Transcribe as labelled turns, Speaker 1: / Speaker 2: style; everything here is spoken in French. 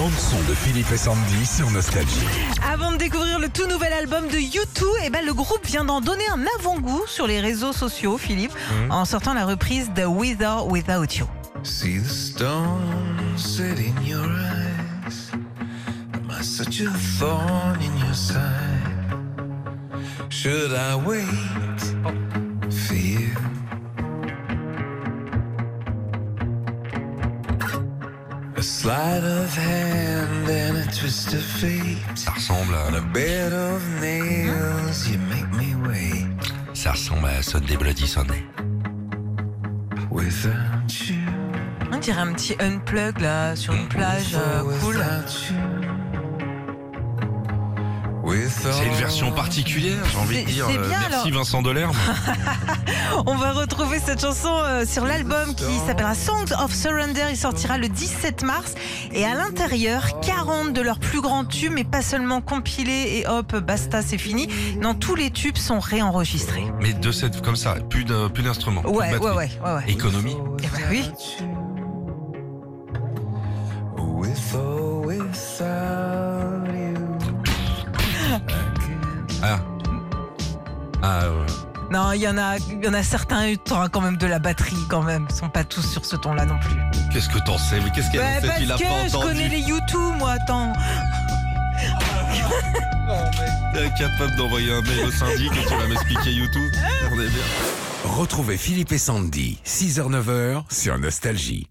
Speaker 1: bande son de Philippe et Sandy sur Nostalgie.
Speaker 2: Avant de découvrir le tout nouvel album de U2, eh ben, le groupe vient d'en donner un avant-goût sur les réseaux sociaux, Philippe, en sortant la reprise de With or Without You.
Speaker 3: See the stone set in your eyes. Am I such a thorn in your side? Should I wait A sleight of hand and a twist of fate.
Speaker 4: Ça ressemble
Speaker 3: On a
Speaker 4: à,
Speaker 3: bed of nails, you make me wait
Speaker 4: ça ressemble à Sunday Bloody Sunday.
Speaker 3: without you.
Speaker 2: On dirait un petit unplug là sur une plage euh, cool.
Speaker 4: C'est une version particulière, j'ai envie de dire.
Speaker 2: c'est
Speaker 4: euh,
Speaker 2: bien,
Speaker 4: merci
Speaker 2: alors.
Speaker 4: Vincent Delerme.
Speaker 2: On va retrouver cette chanson euh, sur l'album qui s'appellera Songs of Surrender. Il sortira le 17 mars. Et à l'intérieur, 40 de leurs plus grands tubes, mais pas seulement compilés et hop, basta, c'est fini. Non, tous les tubes sont réenregistrés.
Speaker 4: Mais de cette, comme ça, plus d'instruments. plus de
Speaker 2: Ouais, ouais, ouais, ouais, ouais.
Speaker 4: Économie.
Speaker 2: Eh ben oui.
Speaker 4: Ah. Ah, ouais.
Speaker 2: Non, il y en a, il y en a certains, tu auras quand même de la batterie quand même. Ils sont pas tous sur ce ton-là non plus.
Speaker 4: Qu'est-ce que t'en sais Mais qu'est-ce en sait
Speaker 2: parce
Speaker 4: Tu l'as
Speaker 2: que
Speaker 4: pas
Speaker 2: je
Speaker 4: entendu
Speaker 2: connais les YouTube, moi, attends.
Speaker 4: T'es incapable d'envoyer un mail au syndic et tu vas m'expliquer YouTube. On est bien.
Speaker 1: Retrouvez Philippe et Sandy, 6h-9h sur Nostalgie.